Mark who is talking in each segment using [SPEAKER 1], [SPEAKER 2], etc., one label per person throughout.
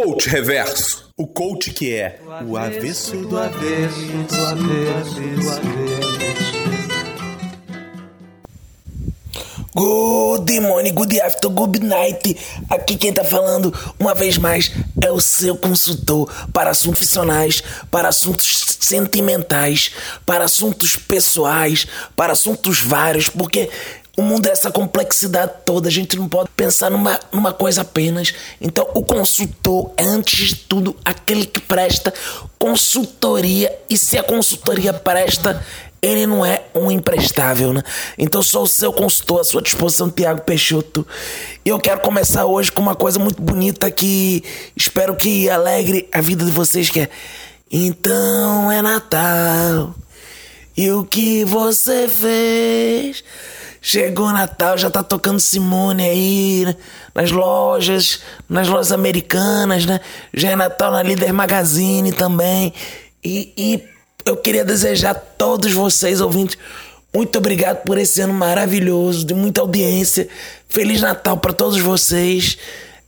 [SPEAKER 1] Coach Reverso. O coach que é o avesso do avesso do avesso do avesso.
[SPEAKER 2] Good morning, good afternoon, good night. Aqui quem tá falando, uma vez mais, é o seu consultor para assuntos profissionais, para assuntos sentimentais, para assuntos pessoais, para assuntos vários, porque o mundo é essa complexidade toda, a gente não pode pensar numa, numa coisa apenas. Então, o consultor é, antes de tudo, aquele que presta consultoria, e se a consultoria presta, ele não é um imprestável, né? Então, sou o seu consultor à sua disposição, Tiago Peixoto. E eu quero começar hoje com uma coisa muito bonita que espero que alegre a vida de vocês, que é. Então é Natal. E o que você fez? Chegou Natal, já tá tocando Simone aí, né? nas lojas, nas lojas americanas, né? Já é Natal na Líder Magazine também. E, e eu queria desejar a todos vocês, ouvintes, muito obrigado por esse ano maravilhoso, de muita audiência. Feliz Natal para todos vocês.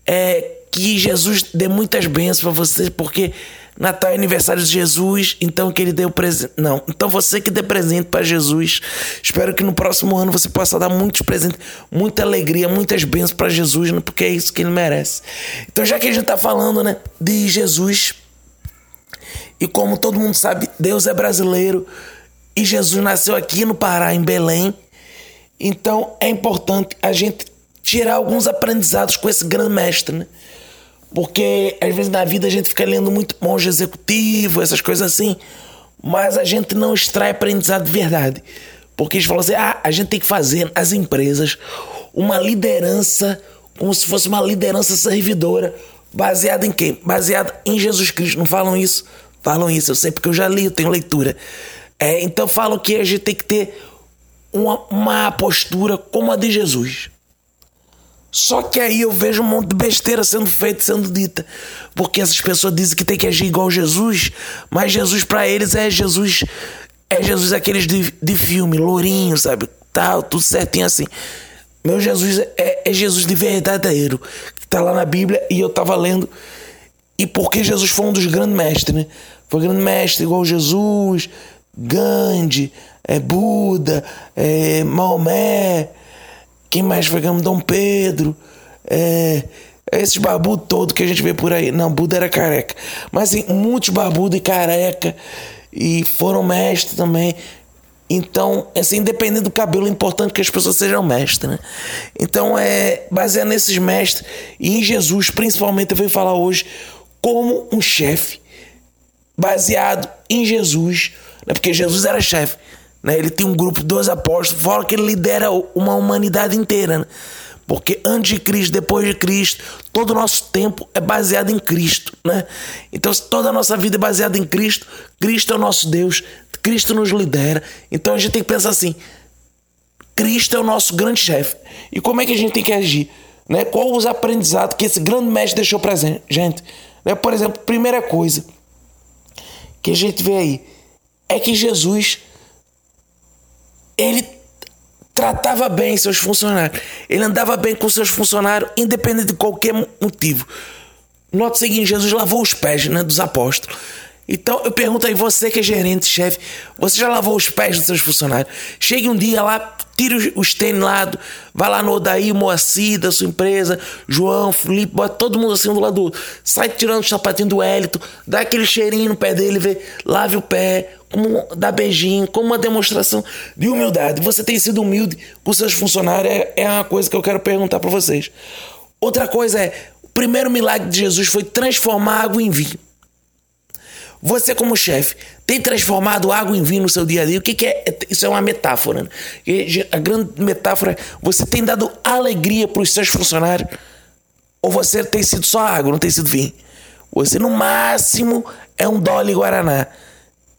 [SPEAKER 2] É, que Jesus dê muitas bênçãos para vocês, porque Natal é aniversário de Jesus, então que ele dê o presente. Não, então você que dê presente para Jesus. Espero que no próximo ano você possa dar muitos presentes, muita alegria, muitas bênçãos para Jesus, né? porque é isso que ele merece. Então, já que a gente está falando né, de Jesus, e como todo mundo sabe, Deus é brasileiro e Jesus nasceu aqui no Pará, em Belém. Então é importante a gente tirar alguns aprendizados com esse grande mestre, né? Porque às vezes na vida a gente fica lendo muito monge executivo, essas coisas assim, mas a gente não extrai aprendizado de verdade. Porque eles falam assim: ah, a gente tem que fazer as empresas uma liderança, como se fosse uma liderança servidora, baseada em quem? Baseada em Jesus Cristo. Não falam isso? Falam isso, eu sei porque eu já li, eu tenho leitura. É, então falam que a gente tem que ter uma, uma postura como a de Jesus. Só que aí eu vejo um monte de besteira sendo feita, sendo dita. Porque essas pessoas dizem que tem que agir igual Jesus, mas Jesus para eles é Jesus. É Jesus aqueles de, de filme, lourinho, sabe? Tal, tudo certinho assim. Meu Jesus é, é Jesus de verdadeiro, que tá lá na Bíblia e eu tava lendo. E porque Jesus foi um dos grandes mestres, né? Foi grande mestre igual Jesus, Gandhi, é Buda, é Maomé quem mais foi Dom Pedro. É, é, esses barbudos todos que a gente vê por aí. Não, Buda era careca. Mas assim, muitos barbudos e careca. E foram mestres também. Então, assim, independente do cabelo, é importante que as pessoas sejam mestres, né? Então, é baseado nesses mestres e em Jesus, principalmente, eu venho falar hoje como um chefe, baseado em Jesus, né? porque Jesus era chefe. Né? Ele tem um grupo de dois apóstolos, fala que ele lidera uma humanidade inteira. Né? Porque antes de Cristo, depois de Cristo, todo o nosso tempo é baseado em Cristo. Né? Então, se toda a nossa vida é baseada em Cristo, Cristo é o nosso Deus, Cristo nos lidera. Então a gente tem que pensar assim: Cristo é o nosso grande chefe. E como é que a gente tem que agir? Né? Qual os aprendizados que esse grande mestre deixou para gente? Né? Por exemplo, primeira coisa que a gente vê aí é que Jesus ele tratava bem seus funcionários. Ele andava bem com seus funcionários, independente de qualquer motivo. Note o seguinte: Jesus lavou os pés né, dos apóstolos. Então eu pergunto aí, você que é gerente, chefe, você já lavou os pés dos seus funcionários? Chegue um dia lá, tira os, os tênis lá, vai lá no Odaí, Moacir, da sua empresa, João, Felipe, bota todo mundo assim do lado do outro. Sai tirando o sapatinho do Hélito, dá aquele cheirinho no pé dele, vê, lave o pé, como dá beijinho, como uma demonstração de humildade. Você tem sido humilde com seus funcionários, é, é uma coisa que eu quero perguntar para vocês. Outra coisa é, o primeiro milagre de Jesus foi transformar água em vinho. Você, como chefe, tem transformado água em vinho no seu dia a dia? O que, que é? Isso é uma metáfora. Né? A grande metáfora é: você tem dado alegria para os seus funcionários? Ou você tem sido só água, não tem sido vinho? Você, no máximo, é um Dolly Guaraná.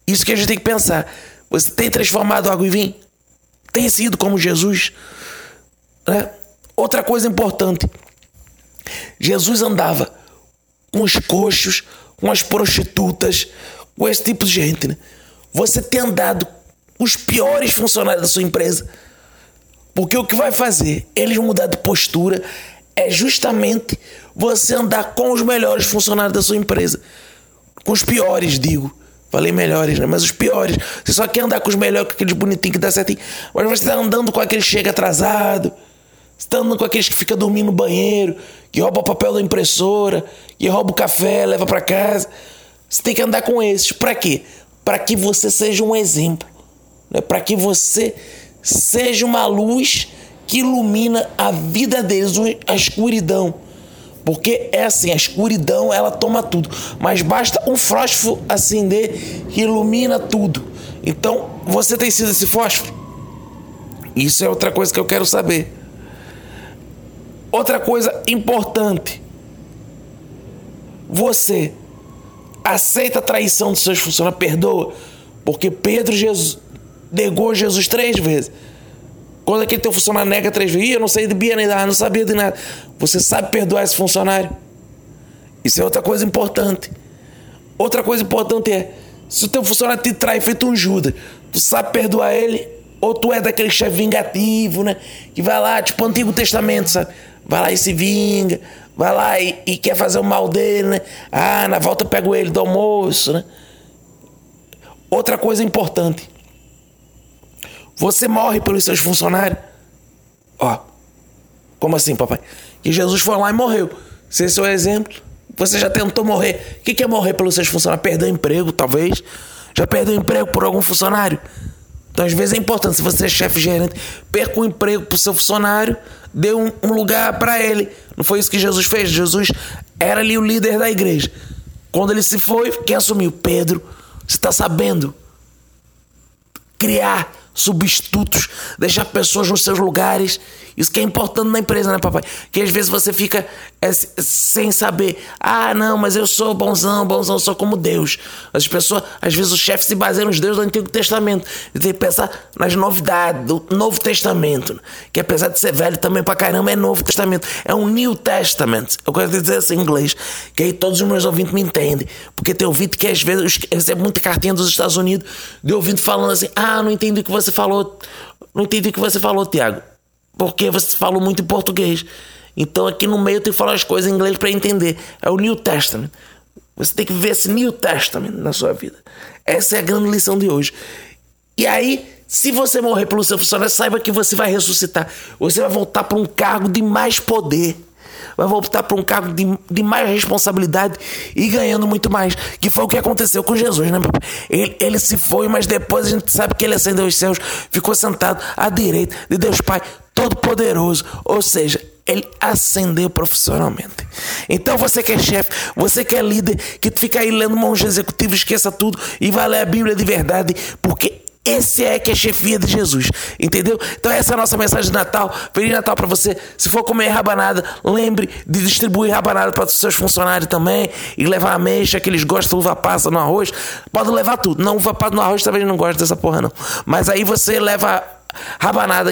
[SPEAKER 2] Isso que a gente tem que pensar. Você tem transformado água em vinho? Tem sido como Jesus? Né? Outra coisa importante: Jesus andava com os coxos com as prostitutas, com esse tipo de gente, né? Você tem andado os piores funcionários da sua empresa. Porque o que vai fazer eles mudar de postura é justamente você andar com os melhores funcionários da sua empresa. Com os piores, digo. Falei melhores, né? Mas os piores. Você só quer andar com os melhores, com aqueles bonitinhos que dá certinho. Mas você tá andando com aqueles que chega atrasado. Você andando com aqueles que fica dormindo no banheiro, que rouba o papel da impressora, que rouba o café, leva para casa. Você tem que andar com esses. Para quê? Para que você seja um exemplo. Né? Para que você seja uma luz que ilumina a vida deles, a escuridão. Porque é assim, a escuridão ela toma tudo. Mas basta um fósforo acender que ilumina tudo. Então, você tem sido esse fósforo? Isso é outra coisa que eu quero saber. Outra coisa importante. Você aceita a traição dos seus funcionários, perdoa. Porque Pedro Jesus negou Jesus três vezes. Quando aquele teu funcionário nega três vezes, eu não sei de bia nem nada, não sabia de nada. Você sabe perdoar esse funcionário? Isso é outra coisa importante. Outra coisa importante é, se o teu funcionário te trai feito um Judas, tu sabe perdoar ele? Ou tu é daquele chefe vingativo, né? Que vai lá, tipo Antigo Testamento, sabe? Vai lá e se vinga. Vai lá e, e quer fazer o mal dele, né? Ah, na volta eu pego ele do almoço, né? Outra coisa importante. Você morre pelos seus funcionários. Ó, como assim, papai? Que Jesus foi lá e morreu. Se esse é o exemplo, você já tentou morrer. O que é morrer pelos seus funcionários? Perder o emprego, talvez. Já perdeu o emprego por algum funcionário? Então, às vezes é importante, se você é chefe gerente, perca o um emprego para o seu funcionário, dê um, um lugar para ele. Não foi isso que Jesus fez? Jesus era ali o líder da igreja. Quando ele se foi, quem assumiu? Pedro. Você está sabendo criar substitutos, deixar pessoas nos seus lugares. Isso que é importante na empresa, né, papai? Que às vezes você fica é, sem saber. Ah, não, mas eu sou bonzão, bonzão, sou como Deus. As pessoas, às vezes o chefe se baseia nos deuses do Antigo Testamento. E tem que pensar nas novidades do Novo Testamento. Que apesar de ser velho também pra caramba, é Novo Testamento. É um New Testament. Eu quero dizer assim em inglês. Que aí todos os meus ouvintes me entendem. Porque tem ouvinte que às vezes recebe muita cartinha dos Estados Unidos de ouvinte falando assim: ah, não entendi o que você falou. Não entendi o que você falou, Tiago porque você falou muito em português. Então aqui no meio eu tenho que falar as coisas em inglês para entender. É o New Testament. Você tem que ver esse New Testament na sua vida. Essa é a grande lição de hoje. E aí, se você morrer pelo seu funcionário, saiba que você vai ressuscitar. Você vai voltar para um cargo de mais poder vai voltar para um cargo de, de mais responsabilidade e ganhando muito mais. Que foi o que aconteceu com Jesus, né? Ele, ele se foi, mas depois a gente sabe que ele ascendeu os céus, ficou sentado à direita de Deus Pai Todo-Poderoso. Ou seja, ele ascendeu profissionalmente. Então você que é chefe, você que é líder, que fica aí lendo monge executivo, esqueça tudo e vai ler a Bíblia de verdade, porque esse é que é chefia de Jesus, entendeu? Então essa é a nossa mensagem de Natal. Feliz Natal para você. Se for comer rabanada, lembre de distribuir rabanada para os seus funcionários também e levar ameixa que eles gostam uva passa no arroz. Pode levar tudo. Não uva passa no arroz também não gosta dessa porra não. Mas aí você leva rabanada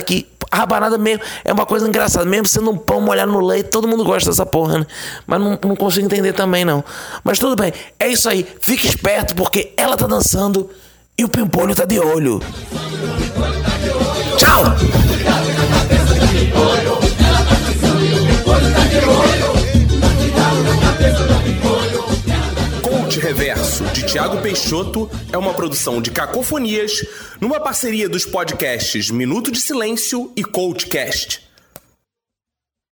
[SPEAKER 2] aqui. Rabanada mesmo é uma coisa engraçada, mesmo sendo um pão molhado no leite, todo mundo gosta dessa porra, né? Mas não, não consigo entender também não. Mas tudo bem, é isso aí. Fique esperto porque ela tá dançando e o Pimpolho tá de olho. Tchau!
[SPEAKER 1] Peixoto, é uma produção de Cacofonias, numa parceria dos podcasts Minuto de Silêncio e Coachcast.